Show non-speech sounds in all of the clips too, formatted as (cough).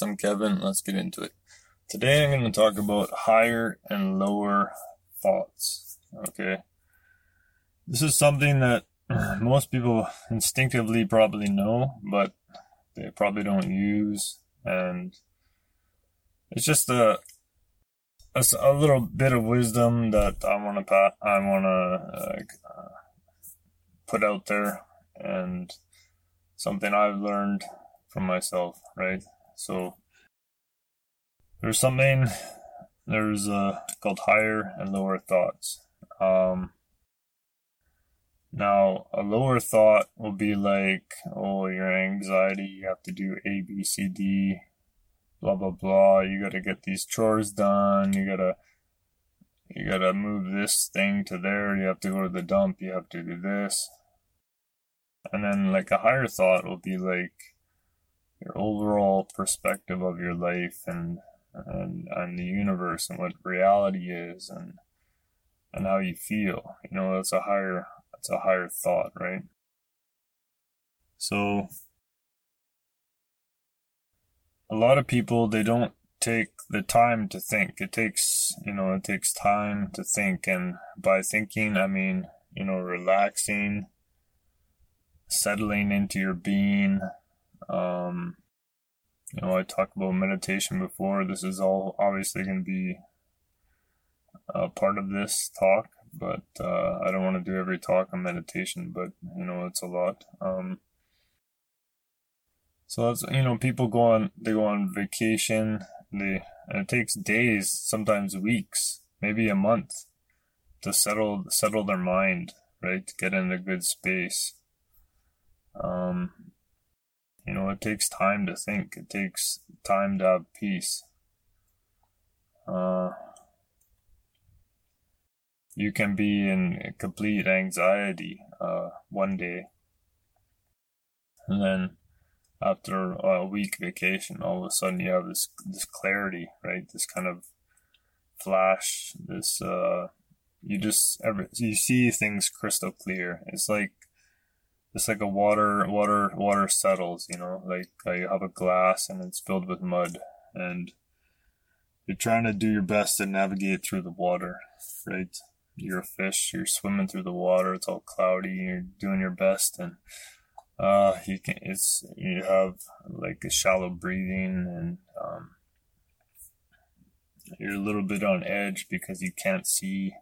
I'm Kevin. Let's get into it. Today I'm going to talk about higher and lower thoughts. Okay. This is something that (clears throat) most people instinctively probably know, but they probably don't use. And it's just a, a, a little bit of wisdom that I want to I want to uh, put out there and something I've learned from myself, right? So there's something there's uh, called higher and lower thoughts. Um, now, a lower thought will be like, oh, your anxiety, you have to do A, B, C, D, blah, blah, blah. You got to get these chores done. You got to, you got to move this thing to there. You have to go to the dump. You have to do this. And then, like, a higher thought will be like, your overall perspective of your life and and and the universe and what reality is and and how you feel. You know, that's a higher that's a higher thought, right? So a lot of people they don't take the time to think. It takes, you know, it takes time to think and by thinking I mean, you know, relaxing, settling into your being, um, you know, I talked about meditation before. This is all obviously going to be a part of this talk, but uh, I don't want to do every talk on meditation, but you know, it's a lot. Um, so that's you know, people go on they go on vacation. They and it takes days, sometimes weeks, maybe a month, to settle settle their mind, right? To get in a good space. Um, you know, it takes time to think. It takes time to have peace. Uh, you can be in complete anxiety uh, one day, and then after a week vacation, all of a sudden you have this this clarity, right? This kind of flash. This uh, you just every you see things crystal clear. It's like it's like a water water water settles you know like uh, you have a glass and it's filled with mud. And you're trying to do your best to navigate through the water right? You're a fish you're swimming through the water it's all cloudy you're doing your best and uh you can it's you have like a shallow breathing and um you're a little bit on edge because you can't see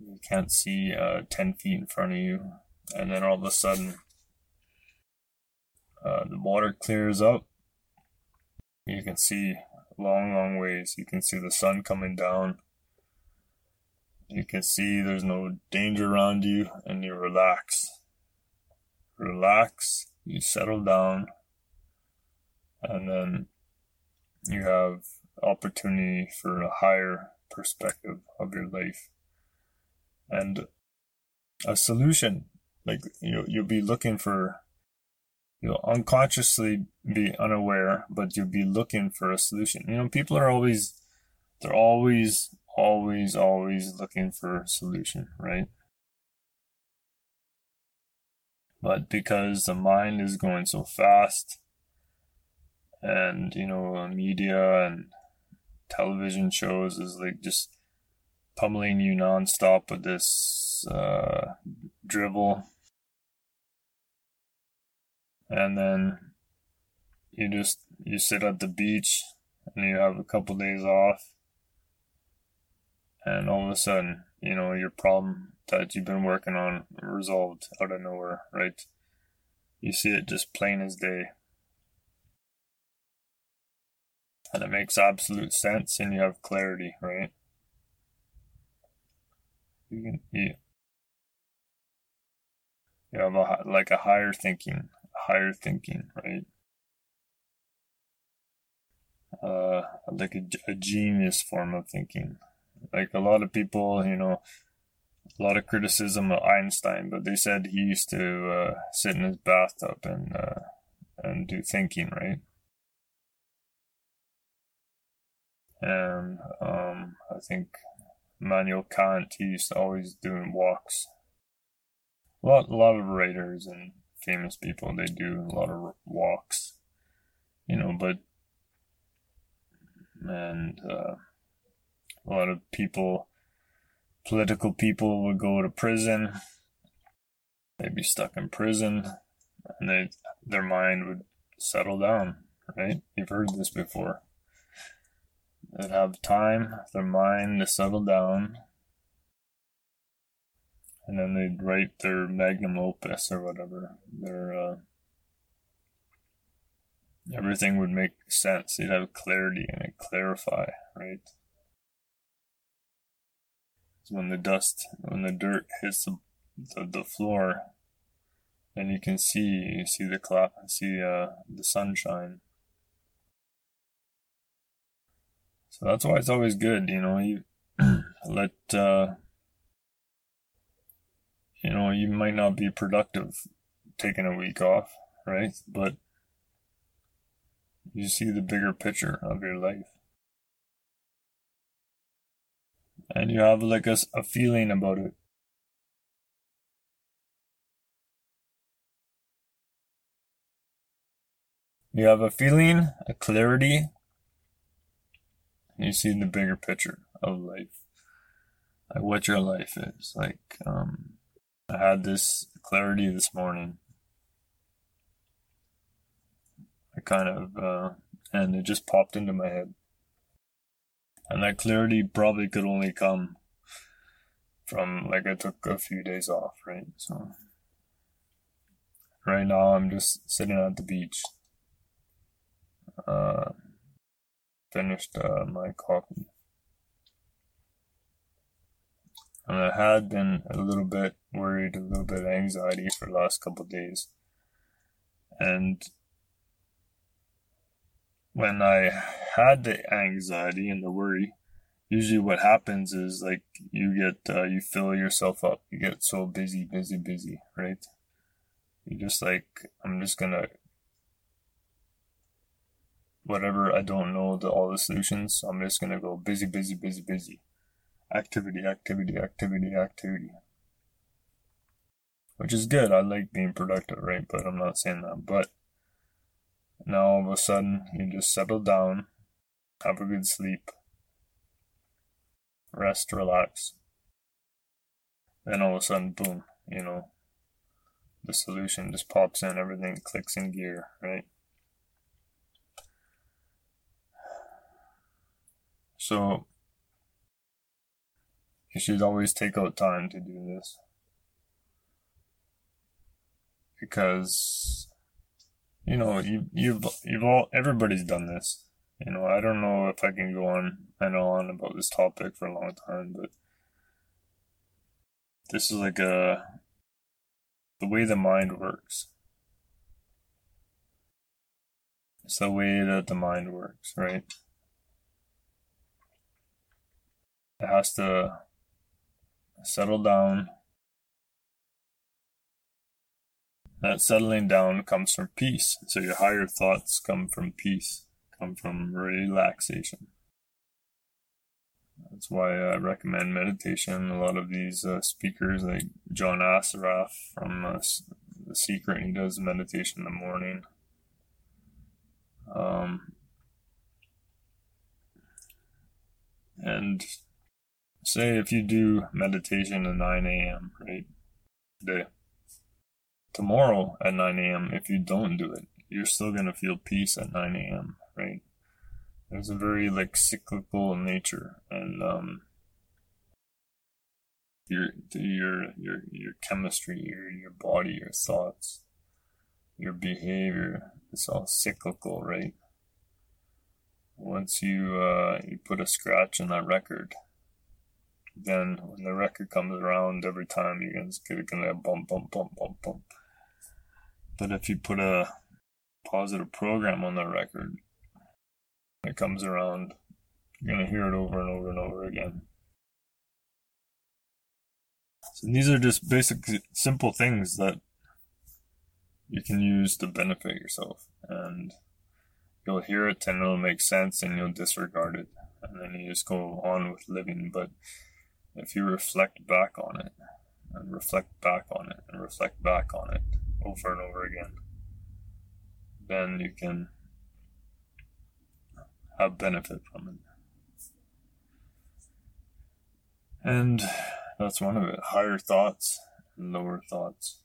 you can't see uh 10 feet in front of you and then all of a sudden uh, the water clears up. You can see long, long ways. You can see the sun coming down. You can see there's no danger around you, and you relax. Relax, you settle down, and then you have opportunity for a higher perspective of your life and a solution like you you'll be looking for you'll unconsciously be unaware, but you'll be looking for a solution. You know, people are always they're always always always looking for a solution, right? But because the mind is going so fast and you know media and television shows is like just pummeling you nonstop with this uh, drivel and then you just you sit at the beach and you have a couple days off. And all of a sudden you know your problem that you've been working on resolved out of nowhere right? You see it just plain as day. And it makes absolute sense and you have clarity right? You can you, you have a, like a higher thinking higher thinking, right? Uh, like a, a genius form of thinking. Like a lot of people, you know, a lot of criticism of Einstein, but they said he used to uh, sit in his bathtub and uh, and do thinking, right? And um, I think Immanuel Kant, he used to always doing walks. A lot, a lot of writers and famous people, they do a lot of walks, you know, but and uh, a lot of people, political people, would go to prison. They'd be stuck in prison, and they their mind would settle down. Right? You've heard this before. They'd have time, their mind to settle down, and then they'd write their magnum opus or whatever. Their uh, everything would make sense. You'd have clarity and it clarify, right? When the dust, when the dirt hits the, the, the floor, then you can see, you see the cloud, see uh, the sunshine. So that's why it's always good, you know, you (clears throat) let, uh, you know, you might not be productive taking a week off, right? But you see the bigger picture of your life. And you have like a, a feeling about it. You have a feeling, a clarity, and you see the bigger picture of life. Like what your life is. Like, um, I had this clarity this morning I kind of, uh, and it just popped into my head. And that clarity probably could only come from, like, I took a few days off, right? So, right now I'm just sitting at the beach. Uh, finished uh, my coffee. And I had been a little bit worried, a little bit anxiety for the last couple days. And when I had the anxiety and the worry, usually what happens is like you get uh, you fill yourself up. You get so busy, busy, busy, right? You just like I'm just gonna whatever I don't know the all the solutions. So I'm just gonna go busy, busy, busy, busy. Activity, activity, activity, activity. Which is good. I like being productive, right? But I'm not saying that. But now all of a sudden, you just settle down, have a good sleep, rest, relax. Then all of a sudden, boom, you know, the solution just pops in, everything clicks in gear, right? So, you should always take out time to do this. Because you know, you you've you've all everybody's done this. You know, I don't know if I can go on and on about this topic for a long time, but this is like a the way the mind works. It's the way that the mind works, right? It has to settle down That settling down comes from peace. So your higher thoughts come from peace, come from relaxation. That's why I recommend meditation. A lot of these uh, speakers, like John Assaraf from uh, The Secret, he does meditation in the morning. Um, and say if you do meditation at 9 a.m., right, today tomorrow at 9 a.m., if you don't do it, you're still going to feel peace at 9 a.m., right? There's a very like cyclical nature and um your your your your chemistry, your your body, your thoughts, your behavior, it's all cyclical, right? Once you uh you put a scratch in that record, then when the record comes around every time you're gonna, gonna bump bump bump bump bump but if you put a positive program on the record, it comes around, you're to hear it over and over and over again. So these are just basic, simple things that you can use to benefit yourself. And you'll hear it and it'll make sense and you'll disregard it. And then you just go on with living. But if you reflect back on it, and reflect back on it, and reflect back on it, over and over again. Then you can have benefit from it. And that's one of it higher thoughts and lower thoughts.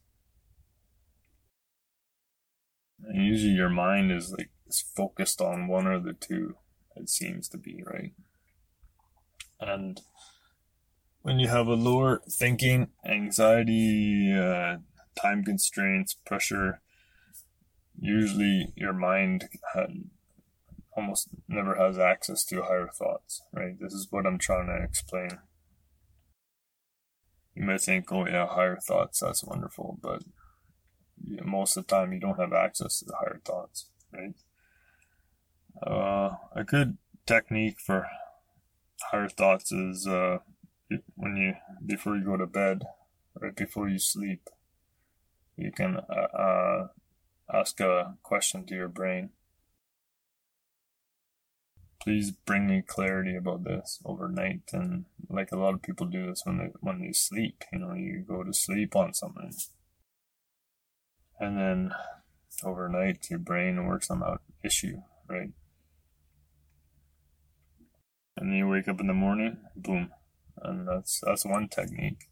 And usually your mind is like is focused on one or the two, it seems to be, right? And when you have a lower thinking, anxiety, uh, time constraints, pressure, usually your mind almost never has access to higher thoughts, right? This is what I'm trying to explain. You may think, oh yeah, higher thoughts, that's wonderful, but most of the time you don't have access to the higher thoughts, right? Uh, a good technique for higher thoughts is uh, when you before you go to bed, right before you sleep, you can uh, uh, ask a question to your brain. Please bring me clarity about this overnight, and like a lot of people do this when they when they sleep. You know, you go to sleep on something, and then overnight your brain works on that issue, right? And then you wake up in the morning, boom, and that's that's one technique.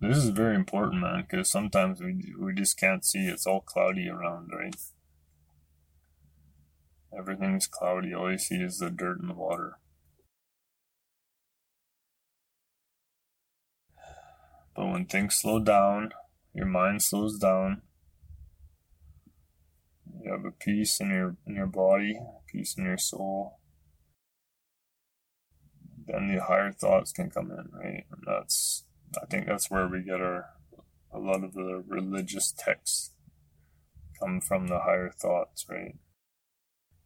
This is very important, man, because sometimes we we just can't see. It's all cloudy around, right? Everything's cloudy. All you see is the dirt and the water. But when things slow down, your mind slows down. You have a peace in your in your body, peace in your soul. Then the higher thoughts can come in, right? And that's I think that's where we get our a lot of the religious texts come from the higher thoughts, right?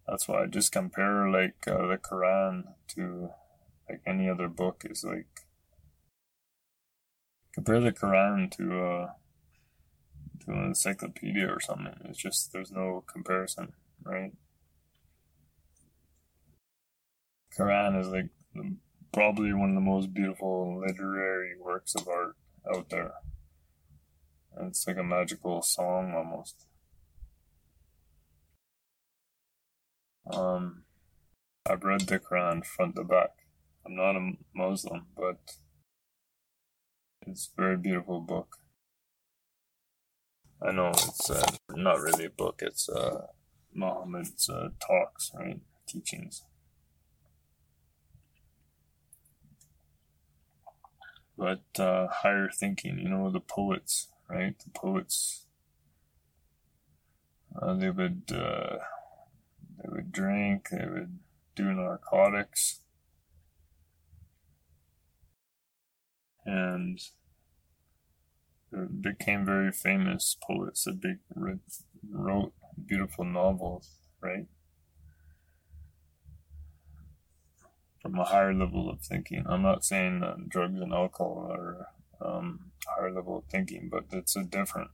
That's why I just compare like uh, the Quran to like any other book is like compare the Quran to uh to an encyclopedia or something. It's just there's no comparison, right? Quran is like probably one of the most beautiful literary works of art out there. And it's like a magical song almost. Um, I've read the Quran front to back. I'm not a Muslim, but it's a very beautiful book. I know it's uh, not really a book, it's uh, Muhammad's uh, talks, right? Teachings. But uh, higher thinking, you know, the poets, right? The poets, uh, they would uh, they would drink, they would do narcotics, and became very famous poets that wrote beautiful novels, right? From a higher level of thinking. I'm not saying that drugs and alcohol are um, higher level of thinking, but it's a different.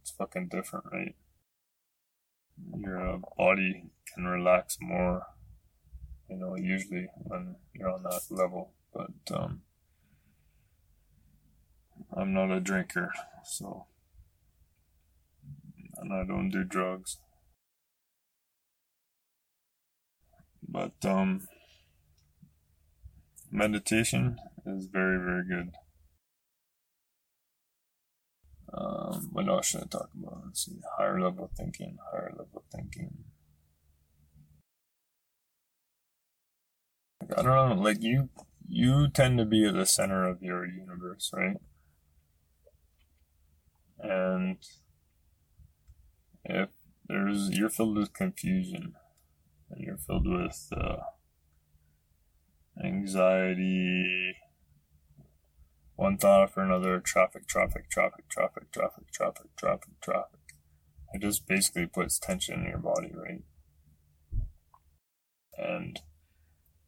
It's fucking different, right? Your uh, body can relax more, you know, usually when you're on that level, but um, I'm not a drinker, so. And I don't do drugs. But, um, meditation is very, very good. Um, what else should I talk about? Let's see. Higher level thinking, higher level thinking. I don't know, like you, you tend to be at the center of your universe, right? and if there's you're filled with confusion and you're filled with uh, anxiety. One thought after another traffic traffic traffic traffic traffic traffic traffic traffic. It just basically puts tension in your body right? And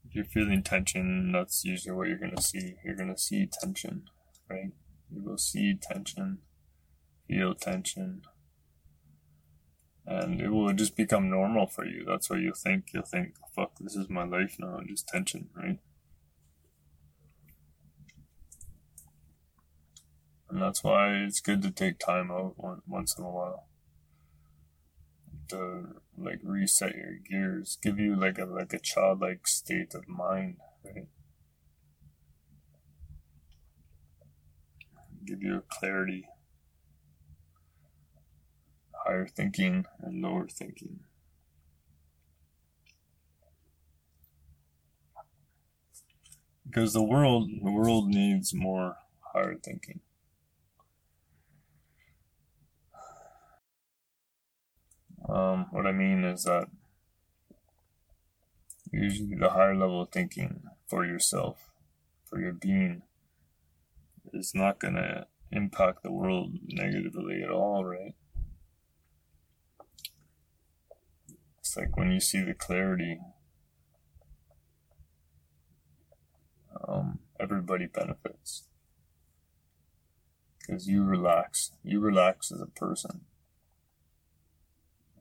if you're feeling tension that's usually what you're going to see. You're going to see tension right? You will see tension feel tension. And it will just become normal for you. That's what you think. You'll think, fuck, this is my life now, just tension, right? And that's why it's good to take time out once in a while. to like reset your gears, give you like a like a childlike state of mind, right? Give you a clarity, higher thinking and lower thinking. Because the world the world needs more higher thinking. Um, what I mean is that usually the higher level of thinking for yourself, for your being, is not going to impact the world negatively at all, right? Like when you see the clarity, um, everybody benefits. Because you relax. You relax as a person.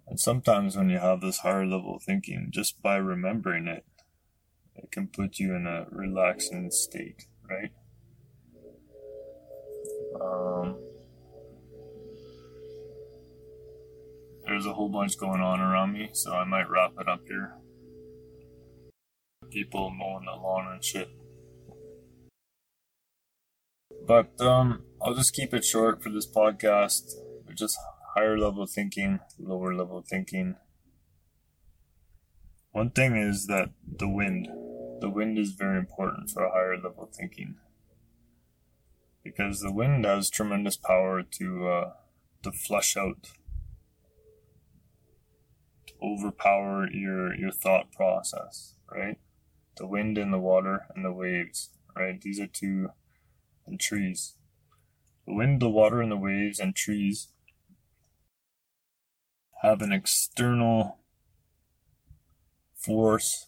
And sometimes when you have this higher level of thinking, just by remembering it, it can put you in a relaxing state, right? Um, there's a whole bunch going on around me, so I might wrap it up here. People mowing the lawn and shit. But um, I'll just keep it short for this podcast. Just higher level thinking, lower level thinking. One thing is that the wind, the wind is very important for higher level thinking. Because the wind has tremendous power to uh, to flush out, overpower your your thought process, right? The wind and the water and the waves, right? These are two and trees. The wind, the water, and the waves and trees have an external force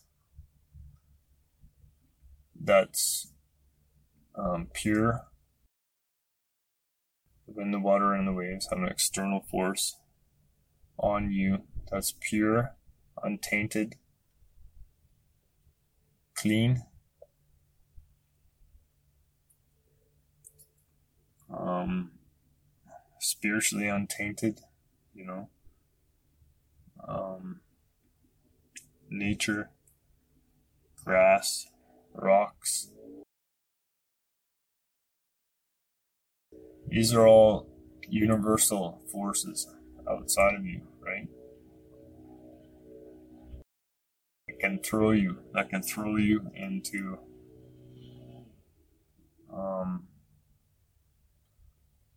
that's um, pure. When the water and the waves have an external force on you that's pure, untainted, clean. Um, spiritually untainted, you know um, nature, grass, rocks. These are all universal forces outside of you, right? Can throw you, that can throw you into um,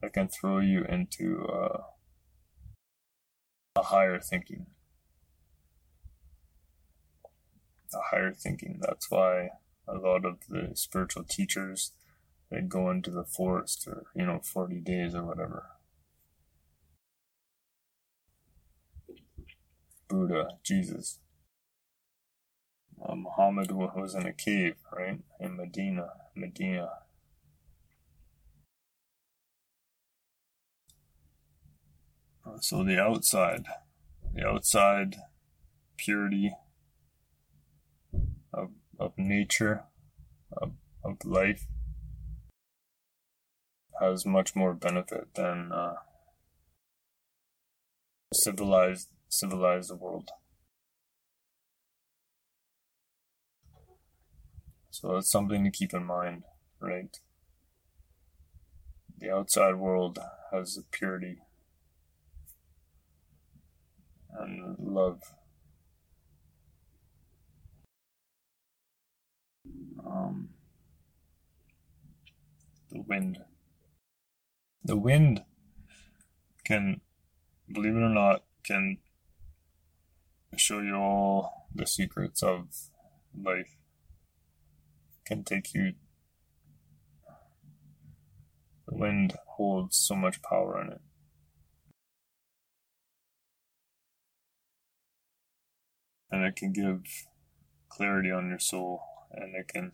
that can throw you into uh, a higher thinking. A higher thinking. That's why a lot of the spiritual teachers they go into the forest or you know 40 days or whatever buddha jesus uh, muhammad was in a cave right in medina medina So the outside, the outside purity of, of nature, of, of life, has much more benefit than uh, civilized civilized world. So it's something to keep in mind, right? The outside world has a purity and love. Um, the wind. The wind can, believe it or not, can show you all the secrets of life. Can take you. The wind holds so much power in it. and it can give clarity on your soul and it can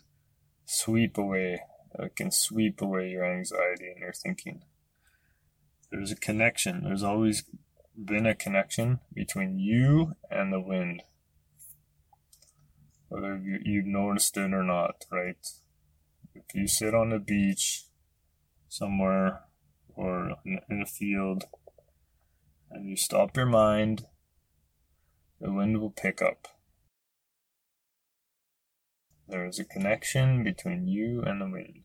sweep away it can sweep away your anxiety and your thinking there's a connection there's always been a connection between you and the wind whether you, you've noticed it or not right? If you sit on the beach somewhere or in a field and you stop your mind the wind will pick up. There is a connection between you and the wind,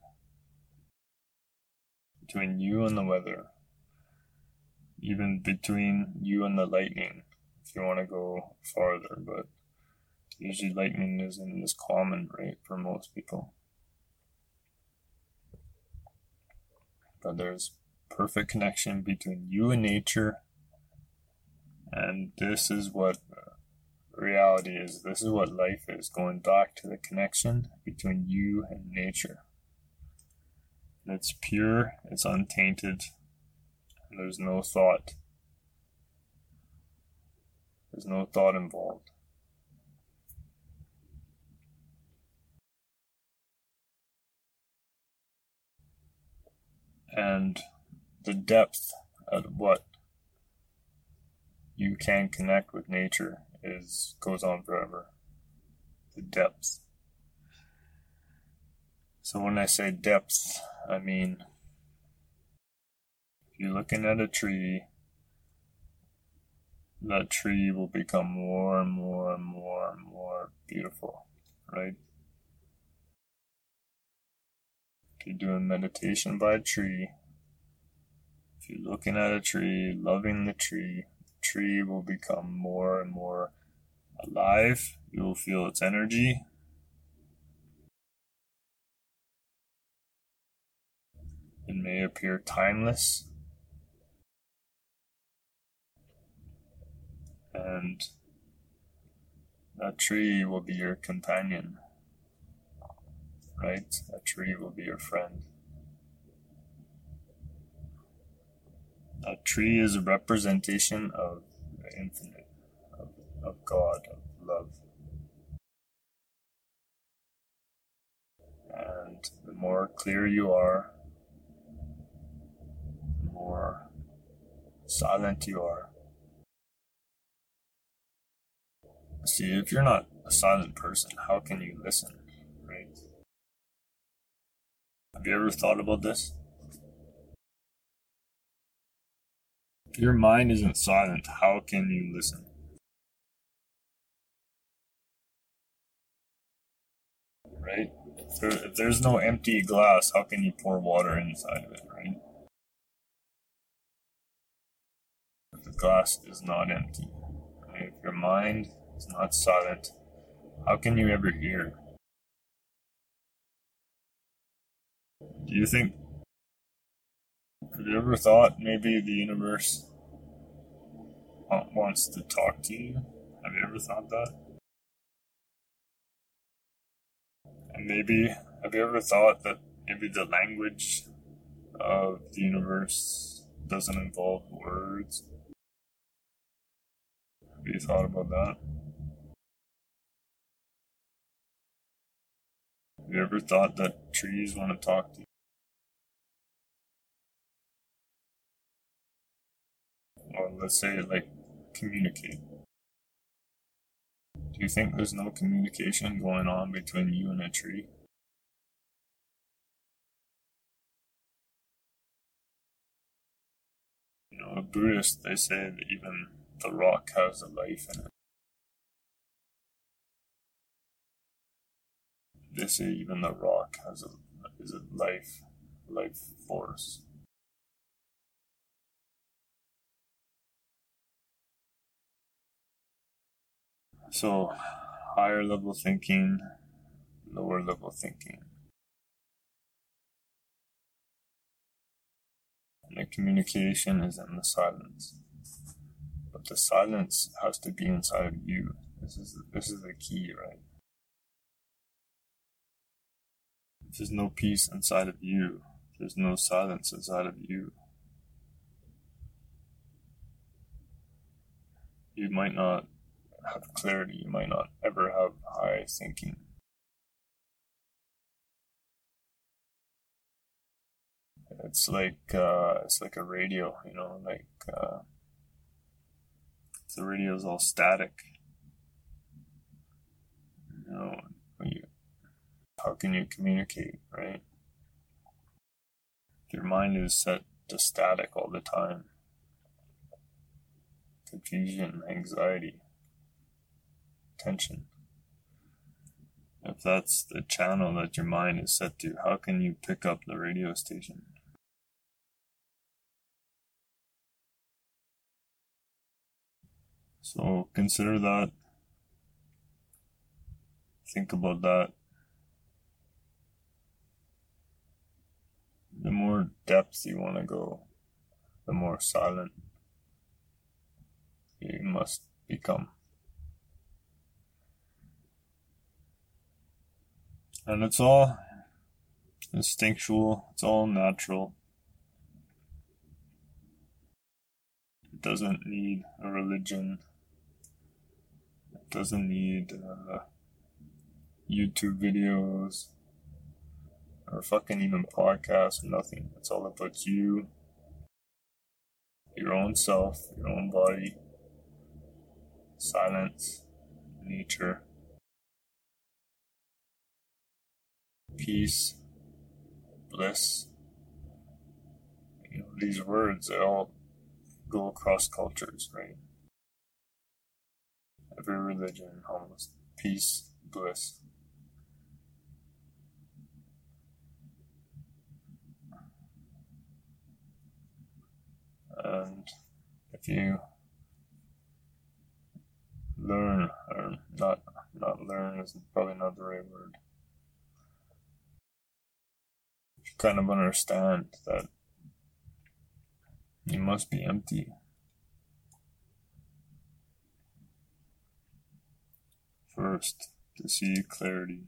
between you and the weather, even between you and the lightning, if you want to go farther, but usually lightning isn't as common, right, for most people. But there's perfect connection between you and nature, and this is what uh, reality is. This is what life is going back to the connection between you and nature. it's pure, it's untainted, there's no thought. There's no thought involved. And the depth of what you can connect with nature is goes on forever. The depth. So when I say depth, I mean if you're looking at a tree, that tree will become more and more and more and more beautiful, right? If you're doing meditation by a tree, if you're looking at a tree, loving the tree, the tree will become more and more alive. You will feel its energy. It may appear timeless. And that tree will be your companion, right? A tree will be your friend. A tree is a representation of the infinite, of, of God, of love. And the more clear you are, the more silent you are. See, if you're not a silent person, how can you listen, right? Have you ever thought about this? If your mind isn't silent, how can you listen? Right? If, there, if there's no empty glass, how can you pour water inside of it, right? If the glass is not empty, right? if your mind is not silent, how can you ever hear? Do you think have you ever thought maybe the universe uh, wants to talk to you? Have you ever thought that? And maybe, have you ever thought that maybe the language of the universe doesn't involve words? Have you thought about that? Have you ever thought that trees want to talk to you? Or let's say like communicate. Do you think there's no communication going on between you and a tree? You know, a Buddhist, they say that even the rock has a life in it. They say even the rock has a is a life, life force. So, higher level thinking, lower level thinking. And the communication is in the silence. But the silence has to be inside of you. This is this is the key, right? If there's no peace inside of you, there's no silence inside of you. You might not have clarity, you might not ever have high thinking. It's like uh, it's like a radio, you know, like uh, the radio is all static. You know, you, how can you communicate, right? Your mind is set to static all the time, confusion, anxiety, attention. If that's the channel that your mind is set to, how can you pick up the radio station? So consider that. Think about that. The more depth you want to go, the more silent you must become. And it's all instinctual, it's all natural. It doesn't need a religion, it doesn't need uh, YouTube videos or fucking even podcasts or nothing. It's all about you, your own self, your own body, silence, nature. Peace, bliss. You know, these words they all go across cultures, right? Every religion, almost peace, bliss. And if you learn, or not, not learn is probably not the right word kind of understand that you must be empty. First, to see clarity.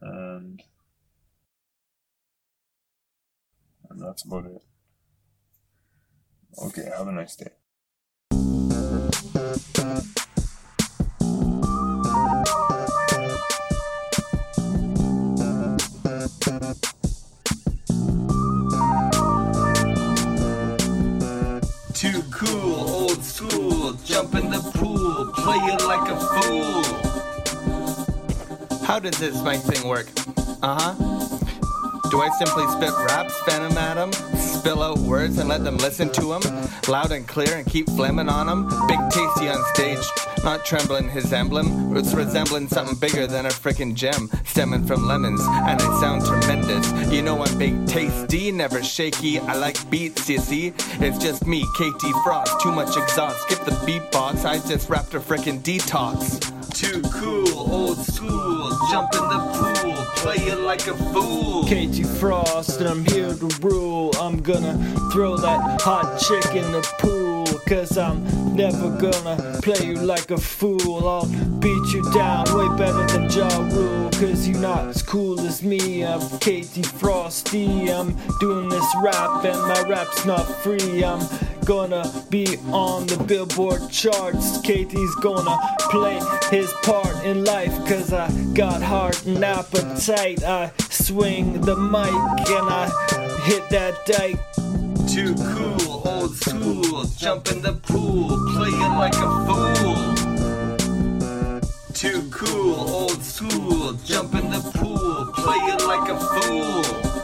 And, and that's about it. Okay, have a nice day. School, jump in the pool, play it like a fool. How does this mic thing work? Uh huh. Do I simply spit raps, venom at them, spill out words and let them listen to them, loud and clear and keep flamming on them? Big tasty on stage, not trembling his emblem, it's resembling something bigger than a frickin' gem, stemming from lemons, and they sound tremendous. You know I'm big tasty, never shaky. I like beats, you see. It's just me, KT Frost, too much exhaust. Skip the beatbox, I just rapped a frickin' detox. Too cool, old school, jump in the pool, play it like a fool. KT Frost, and I'm here to rule. I'm gonna throw that hot chick in the pool. Cause I'm never gonna play you like a fool. I'll beat you down way better than Ja Rule. Cause you're not as cool as me. I'm KT Frosty. I'm doing this rap, and my rap's not free. I'm gonna be on the billboard charts. KT's gonna play his part in life. Cause I got heart and appetite. I swing the mic and I hit that dike. Too cool, old school, jump in the pool, playing like a fool. Too cool, old school, jump in the pool, playing like a fool.